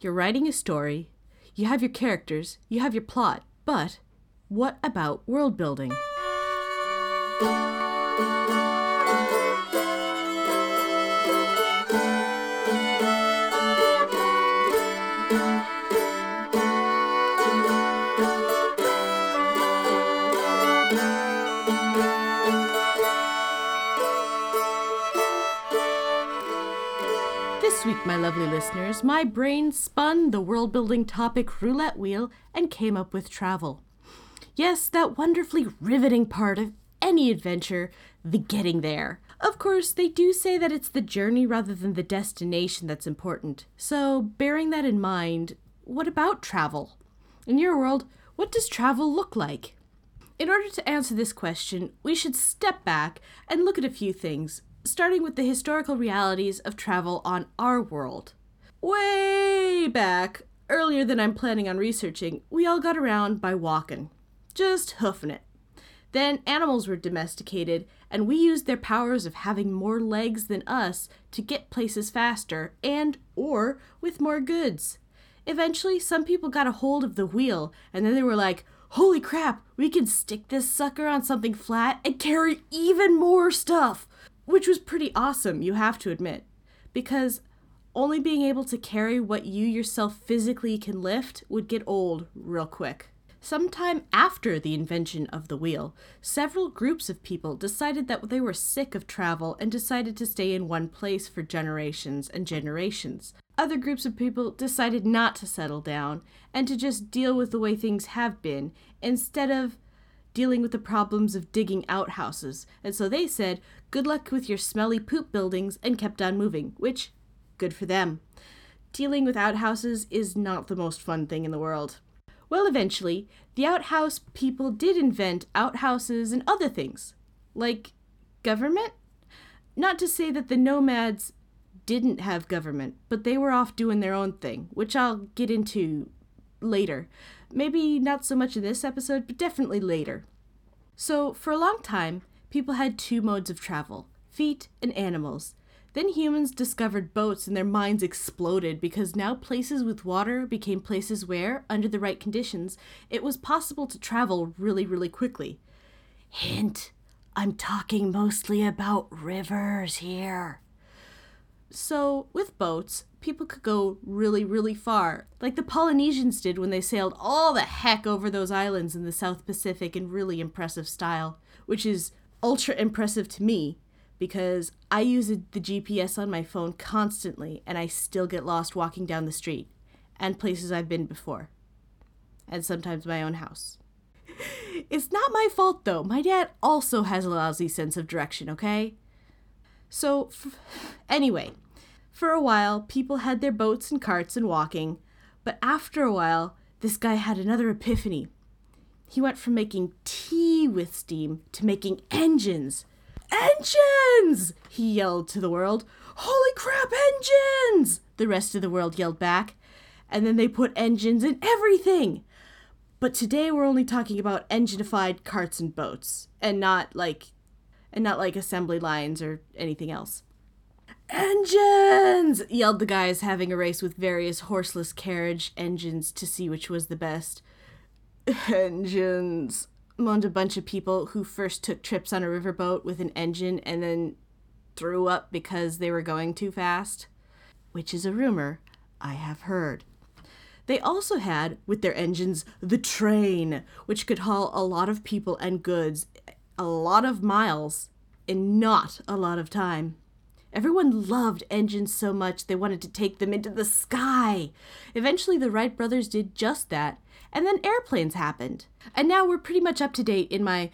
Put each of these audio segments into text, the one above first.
You're writing a story, you have your characters, you have your plot, but what about world building? Week, my lovely listeners, my brain spun the world building topic roulette wheel and came up with travel. Yes, that wonderfully riveting part of any adventure, the getting there. Of course, they do say that it's the journey rather than the destination that's important. So, bearing that in mind, what about travel? In your world, what does travel look like? In order to answer this question, we should step back and look at a few things, starting with the historical realities of travel on our world. Way back, earlier than I'm planning on researching, we all got around by walking, just hoofing it. Then animals were domesticated, and we used their powers of having more legs than us to get places faster and or with more goods. Eventually, some people got a hold of the wheel, and then they were like, "Holy crap, we can stick this sucker on something flat and carry even more stuff." Which was pretty awesome, you have to admit. Because only being able to carry what you yourself physically can lift would get old real quick. Sometime after the invention of the wheel, several groups of people decided that they were sick of travel and decided to stay in one place for generations and generations. Other groups of people decided not to settle down and to just deal with the way things have been instead of dealing with the problems of digging outhouses. And so they said, good luck with your smelly poop buildings, and kept on moving, which, good for them. Dealing with outhouses is not the most fun thing in the world. Well, eventually, the outhouse people did invent outhouses and other things. Like government? Not to say that the nomads didn't have government, but they were off doing their own thing, which I'll get into later. Maybe not so much in this episode, but definitely later. So, for a long time, people had two modes of travel feet and animals. Then humans discovered boats and their minds exploded because now places with water became places where, under the right conditions, it was possible to travel really, really quickly. Hint, I'm talking mostly about rivers here. So, with boats, people could go really, really far, like the Polynesians did when they sailed all the heck over those islands in the South Pacific in really impressive style, which is ultra impressive to me because I use the GPS on my phone constantly and I still get lost walking down the street and places I've been before, and sometimes my own house. it's not my fault though. My dad also has a lousy sense of direction, okay? So, f- anyway, for a while, people had their boats and carts and walking, but after a while, this guy had another epiphany. He went from making tea with steam to making engines. Engines! He yelled to the world. Holy crap, engines! The rest of the world yelled back. And then they put engines in everything. But today we're only talking about enginified carts and boats, and not like and not like assembly lines or anything else. Engines! yelled the guys having a race with various horseless carriage engines to see which was the best. Engines, moaned a bunch of people who first took trips on a riverboat with an engine and then threw up because they were going too fast. Which is a rumor I have heard. They also had, with their engines, the train, which could haul a lot of people and goods a lot of miles in not a lot of time. Everyone loved engines so much they wanted to take them into the sky. Eventually, the Wright brothers did just that, and then airplanes happened. And now we're pretty much up to date in my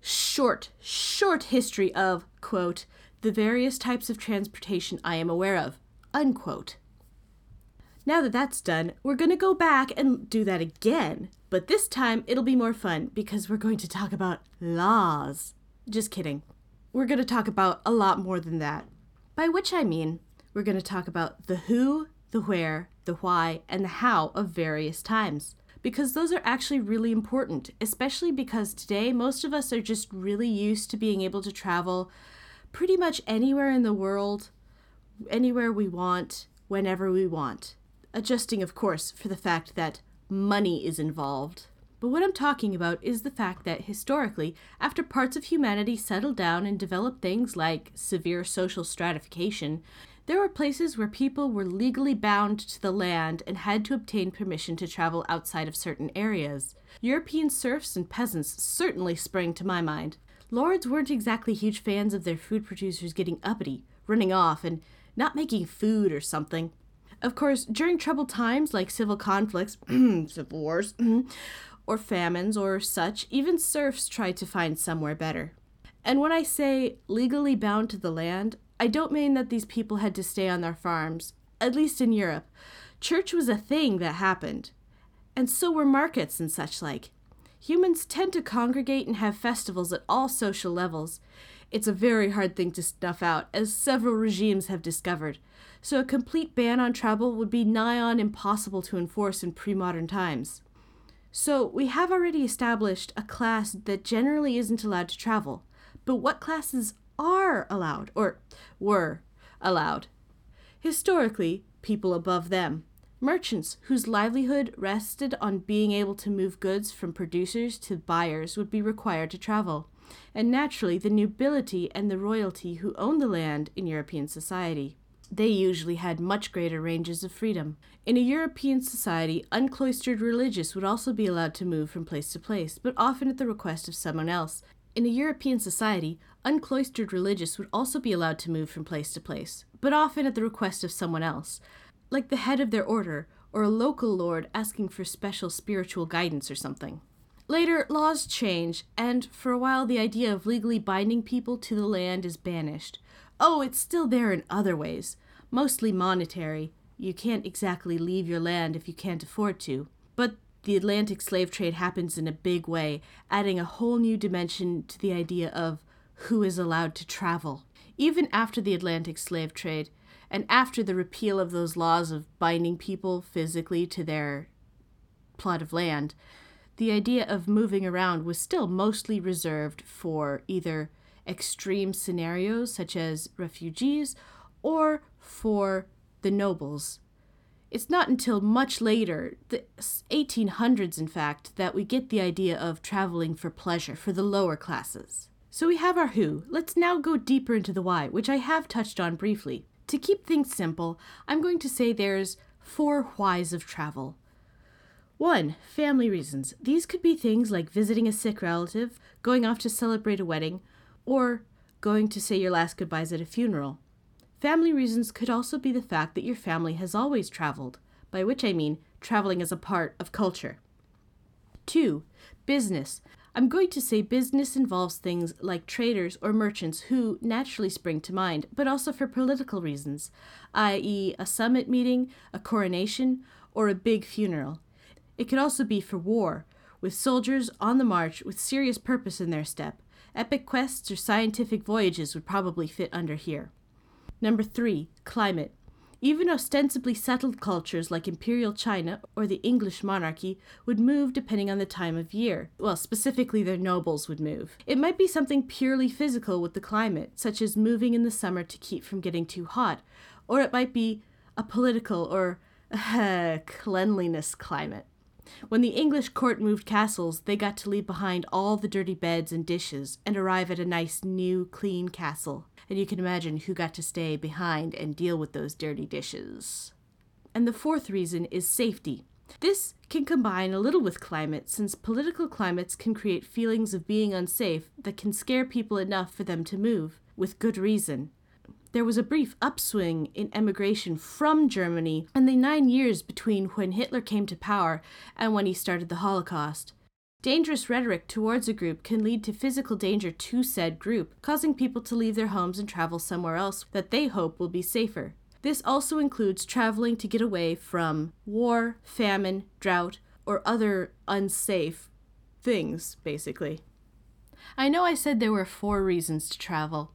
short, short history of, quote, the various types of transportation I am aware of, unquote. Now that that's done, we're going to go back and do that again, but this time it'll be more fun because we're going to talk about laws. Just kidding. We're going to talk about a lot more than that. By which I mean, we're going to talk about the who, the where, the why, and the how of various times. Because those are actually really important, especially because today most of us are just really used to being able to travel pretty much anywhere in the world, anywhere we want, whenever we want. adjusting, of course, for the fact that money is involved. But what I'm talking about is the fact that historically, after parts of humanity settled down and developed things like severe social stratification, there were places where people were legally bound to the land and had to obtain permission to travel outside of certain areas. European serfs and peasants certainly spring to my mind. Lords weren't exactly huge fans of their food producers getting uppity, running off, and not making food or something. Of course, during troubled times like civil conflicts, civil wars, or famines or such, even serfs tried to find somewhere better. And when I say legally bound to the land, I don't mean that these people had to stay on their farms, at least in Europe. Church was a thing that happened, and so were markets and such like. Humans tend to congregate and have festivals at all social levels. It's a very hard thing to snuff out, as several regimes have discovered, so a complete ban on travel would be nigh on impossible to enforce in pre modern times. So, we have already established a class that generally isn't allowed to travel, but what classes are allowed, or were allowed. Historically, people above them, merchants whose livelihood rested on being able to move goods from producers to buyers would be required to travel, and naturally the nobility and the royalty who owned the land in European society. They usually had much greater ranges of freedom. In a European society, uncloistered religious would also be allowed to move from place to place, but often at the request of someone else. In a European society, uncloistered religious would also be allowed to move from place to place, but often at the request of someone else, like the head of their order or a local lord asking for special spiritual guidance or something. Later, laws change, and for a while the idea of legally binding people to the land is banished. Oh, it's still there in other ways, mostly monetary. You can't exactly leave your land if you can't afford to. But the Atlantic slave trade happens in a big way, adding a whole new dimension to the idea of who is allowed to travel. Even after the Atlantic slave trade, and after the repeal of those laws of binding people physically to their plot of land, the idea of moving around was still mostly reserved for either extreme scenarios such as refugees or for the nobles. It's not until much later, the 1800s in fact, that we get the idea of traveling for pleasure for the lower classes. So we have our who. Let's now go deeper into the why, which I have touched on briefly. To keep things simple, I'm going to say there's four whys of travel. 1. Family reasons. These could be things like visiting a sick relative, going off to celebrate a wedding, or going to say your last goodbyes at a funeral. Family reasons could also be the fact that your family has always traveled, by which I mean traveling as a part of culture. 2. Business. I'm going to say business involves things like traders or merchants who naturally spring to mind, but also for political reasons, i.e., a summit meeting, a coronation, or a big funeral. It could also be for war, with soldiers on the march with serious purpose in their step. Epic quests or scientific voyages would probably fit under here. Number three, climate. Even ostensibly settled cultures like Imperial China or the English monarchy would move depending on the time of year. Well, specifically, their nobles would move. It might be something purely physical with the climate, such as moving in the summer to keep from getting too hot, or it might be a political or uh, cleanliness climate. When the English court moved castles, they got to leave behind all the dirty beds and dishes and arrive at a nice, new, clean castle and you can imagine who got to stay behind and deal with those dirty dishes. And the fourth reason is safety. This can combine a little with climate, since political climates can create feelings of being unsafe that can scare people enough for them to move, with good reason. There was a brief upswing in emigration from Germany in the nine years between when Hitler came to power and when he started the Holocaust. Dangerous rhetoric towards a group can lead to physical danger to said group, causing people to leave their homes and travel somewhere else that they hope will be safer. This also includes traveling to get away from war, famine, drought, or other unsafe things, basically. I know I said there were four reasons to travel.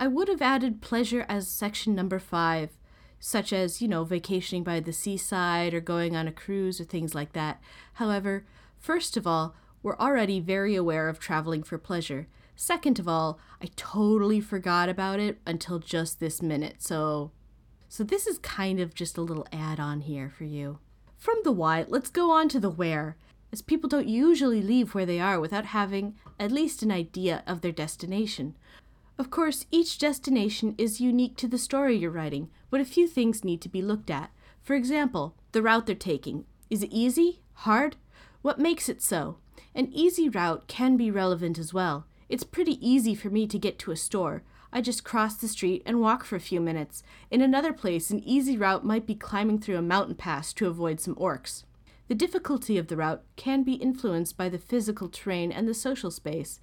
I would have added pleasure as section number five, such as, you know, vacationing by the seaside or going on a cruise or things like that. However, First of all, we're already very aware of traveling for pleasure. Second of all, I totally forgot about it until just this minute, so So this is kind of just a little add on here for you. From the why, let's go on to the where, as people don't usually leave where they are without having at least an idea of their destination. Of course, each destination is unique to the story you're writing, but a few things need to be looked at. For example, the route they're taking. Is it easy? Hard? What makes it so? An easy route can be relevant as well. It's pretty easy for me to get to a store. I just cross the street and walk for a few minutes. In another place, an easy route might be climbing through a mountain pass to avoid some orcs. The difficulty of the route can be influenced by the physical terrain and the social space.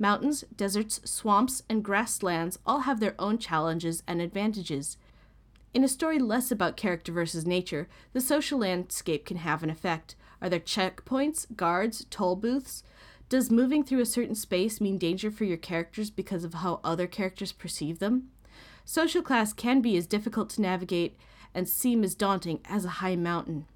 Mountains, deserts, swamps, and grasslands all have their own challenges and advantages. In a story less about character versus nature, the social landscape can have an effect. Are there checkpoints, guards, toll booths? Does moving through a certain space mean danger for your characters because of how other characters perceive them? Social class can be as difficult to navigate and seem as daunting as a high mountain.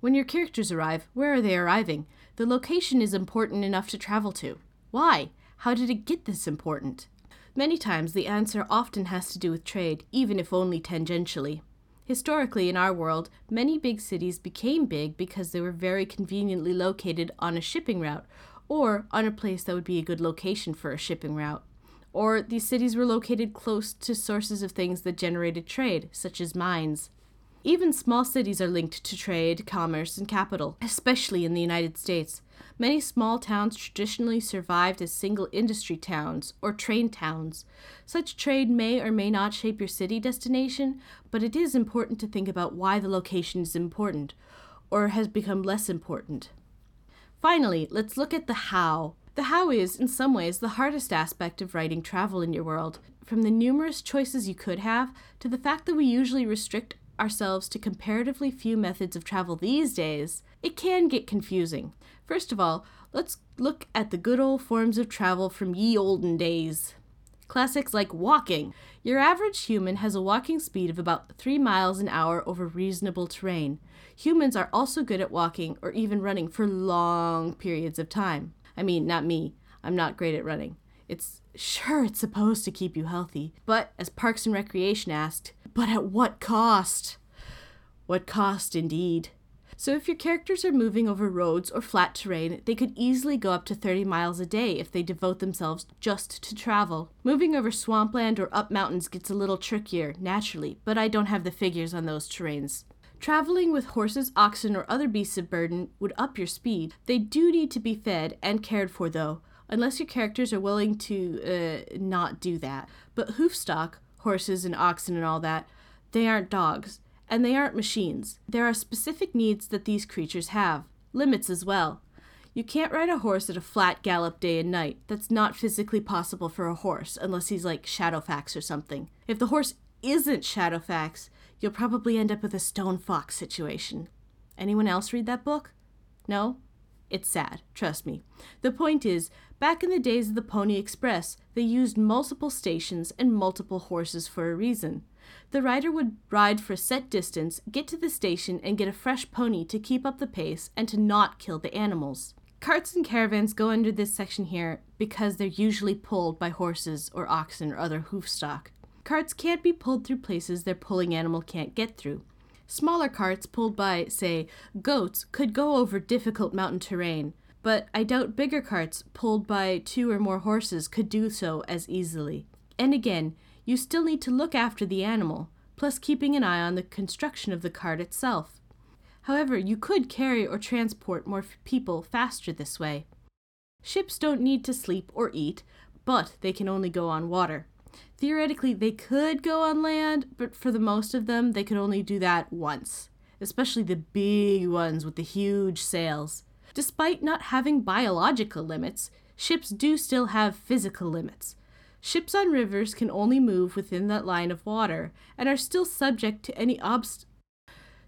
When your characters arrive, where are they arriving? The location is important enough to travel to. Why? How did it get this important? Many times the answer often has to do with trade, even if only tangentially. Historically, in our world, many big cities became big because they were very conveniently located on a shipping route, or on a place that would be a good location for a shipping route. Or these cities were located close to sources of things that generated trade, such as mines. Even small cities are linked to trade, commerce, and capital, especially in the United States. Many small towns traditionally survived as single industry towns or train towns. Such trade may or may not shape your city destination, but it is important to think about why the location is important or has become less important. Finally, let's look at the how. The how is, in some ways, the hardest aspect of writing travel in your world. From the numerous choices you could have to the fact that we usually restrict ourselves to comparatively few methods of travel these days, it can get confusing. First of all, let's look at the good old forms of travel from ye olden days. Classics like walking. Your average human has a walking speed of about 3 miles an hour over reasonable terrain. Humans are also good at walking or even running for long periods of time. I mean, not me. I'm not great at running. It's sure it's supposed to keep you healthy, but as Parks and Recreation asked, but at what cost? What cost indeed? So, if your characters are moving over roads or flat terrain, they could easily go up to 30 miles a day if they devote themselves just to travel. Moving over swampland or up mountains gets a little trickier, naturally, but I don't have the figures on those terrains. Traveling with horses, oxen, or other beasts of burden would up your speed. They do need to be fed and cared for, though, unless your characters are willing to uh, not do that. But hoofstock, horses and oxen and all that, they aren't dogs, and they aren't machines. There are specific needs that these creatures have, limits as well. You can't ride a horse at a flat gallop day and night. That's not physically possible for a horse, unless he's like Shadowfax or something. If the horse isn't Shadowfax, you'll probably end up with a stone fox situation. Anyone else read that book? No? It's sad, trust me. The point is, back in the days of the Pony Express, they used multiple stations and multiple horses for a reason. The rider would ride for a set distance, get to the station, and get a fresh pony to keep up the pace and to not kill the animals. Carts and caravans go under this section here because they're usually pulled by horses or oxen or other hoof stock. Carts can't be pulled through places their pulling animal can't get through. Smaller carts pulled by, say, goats could go over difficult mountain terrain, but I doubt bigger carts pulled by two or more horses could do so as easily. And again, you still need to look after the animal, plus keeping an eye on the construction of the cart itself. However, you could carry or transport more f- people faster this way. Ships don't need to sleep or eat, but they can only go on water. Theoretically, they could go on land, but for the most of them, they could only do that once, especially the big ones with the huge sails. Despite not having biological limits, ships do still have physical limits. Ships on rivers can only move within that line of water and are still subject to any obst-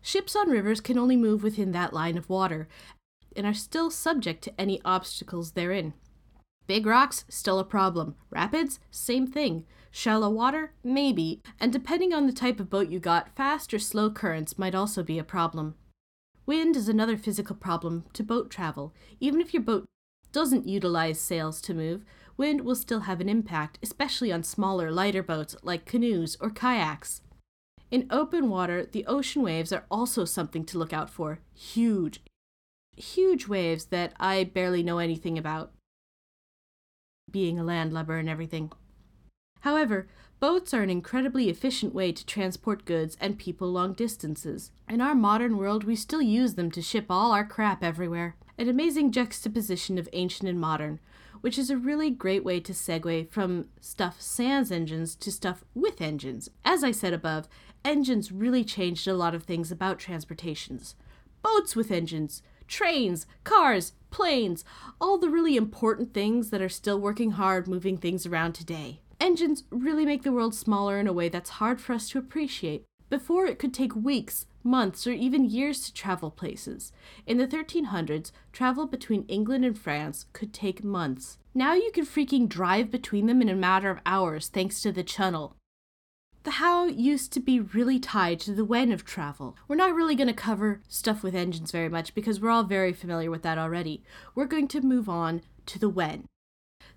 Ships on rivers can only move within that line of water and are still subject to any obstacles therein. Big rocks, still a problem. Rapids, same thing. Shallow water, maybe. And depending on the type of boat you got, fast or slow currents might also be a problem. Wind is another physical problem to boat travel. Even if your boat doesn't utilize sails to move, wind will still have an impact, especially on smaller, lighter boats like canoes or kayaks. In open water, the ocean waves are also something to look out for. Huge, huge waves that I barely know anything about, being a landlubber and everything. However, boats are an incredibly efficient way to transport goods and people long distances. In our modern world, we still use them to ship all our crap everywhere. An amazing juxtaposition of ancient and modern, which is a really great way to segue from stuff sans engines to stuff with engines. As I said above, engines really changed a lot of things about transportations. Boats with engines, trains, cars, planes, all the really important things that are still working hard moving things around today. Engines really make the world smaller in a way that's hard for us to appreciate. Before, it could take weeks, months, or even years to travel places. In the 1300s, travel between England and France could take months. Now you can freaking drive between them in a matter of hours thanks to the channel. The how used to be really tied to the when of travel. We're not really going to cover stuff with engines very much because we're all very familiar with that already. We're going to move on to the when.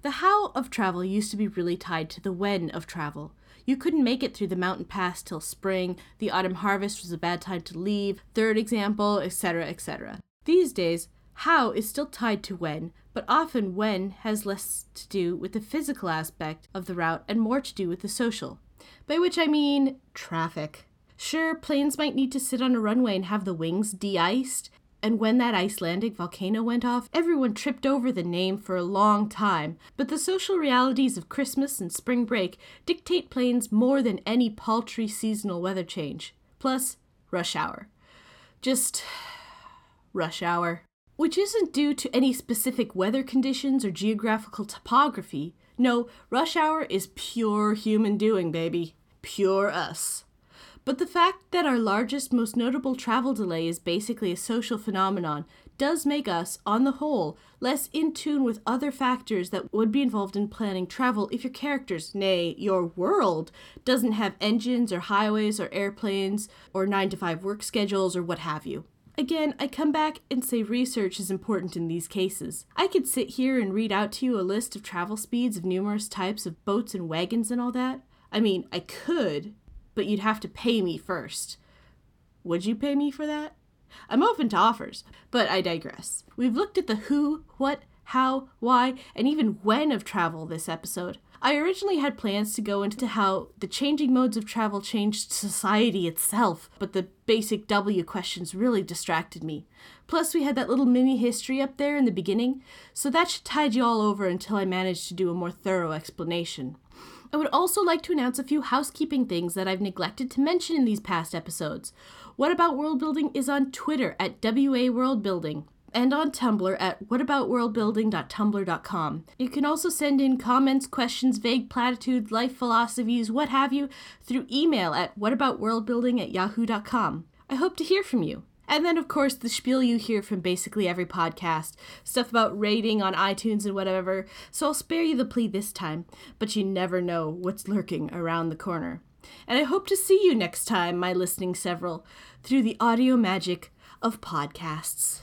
The how of travel used to be really tied to the when of travel. You couldn't make it through the mountain pass till spring, the autumn harvest was a bad time to leave, third example, etc., etc. These days, how is still tied to when, but often when has less to do with the physical aspect of the route and more to do with the social by which I mean traffic. Sure, planes might need to sit on a runway and have the wings de iced, and when that Icelandic volcano went off, everyone tripped over the name for a long time. But the social realities of Christmas and spring break dictate planes more than any paltry seasonal weather change. Plus, rush hour. Just rush hour. Which isn't due to any specific weather conditions or geographical topography, no, rush hour is pure human doing, baby. Pure us. But the fact that our largest, most notable travel delay is basically a social phenomenon does make us, on the whole, less in tune with other factors that would be involved in planning travel if your characters, nay, your world, doesn't have engines or highways or airplanes or 9 to 5 work schedules or what have you. Again, I come back and say research is important in these cases. I could sit here and read out to you a list of travel speeds of numerous types of boats and wagons and all that. I mean, I could, but you'd have to pay me first. Would you pay me for that? I'm open to offers, but I digress. We've looked at the who, what, how, why, and even when of travel this episode. I originally had plans to go into how the changing modes of travel changed society itself, but the basic W questions really distracted me. Plus, we had that little mini history up there in the beginning, so that should tide you all over until I manage to do a more thorough explanation. I would also like to announce a few housekeeping things that I've neglected to mention in these past episodes. What About World Building is on Twitter at WA World Building and on Tumblr at whataboutworldbuilding.tumblr.com. You can also send in comments, questions, vague platitudes, life philosophies, what have you, through email at whataboutworldbuilding at yahoo.com. I hope to hear from you. And then, of course, the spiel you hear from basically every podcast stuff about rating on iTunes and whatever. So I'll spare you the plea this time, but you never know what's lurking around the corner. And I hope to see you next time, my listening several, through the audio magic of podcasts.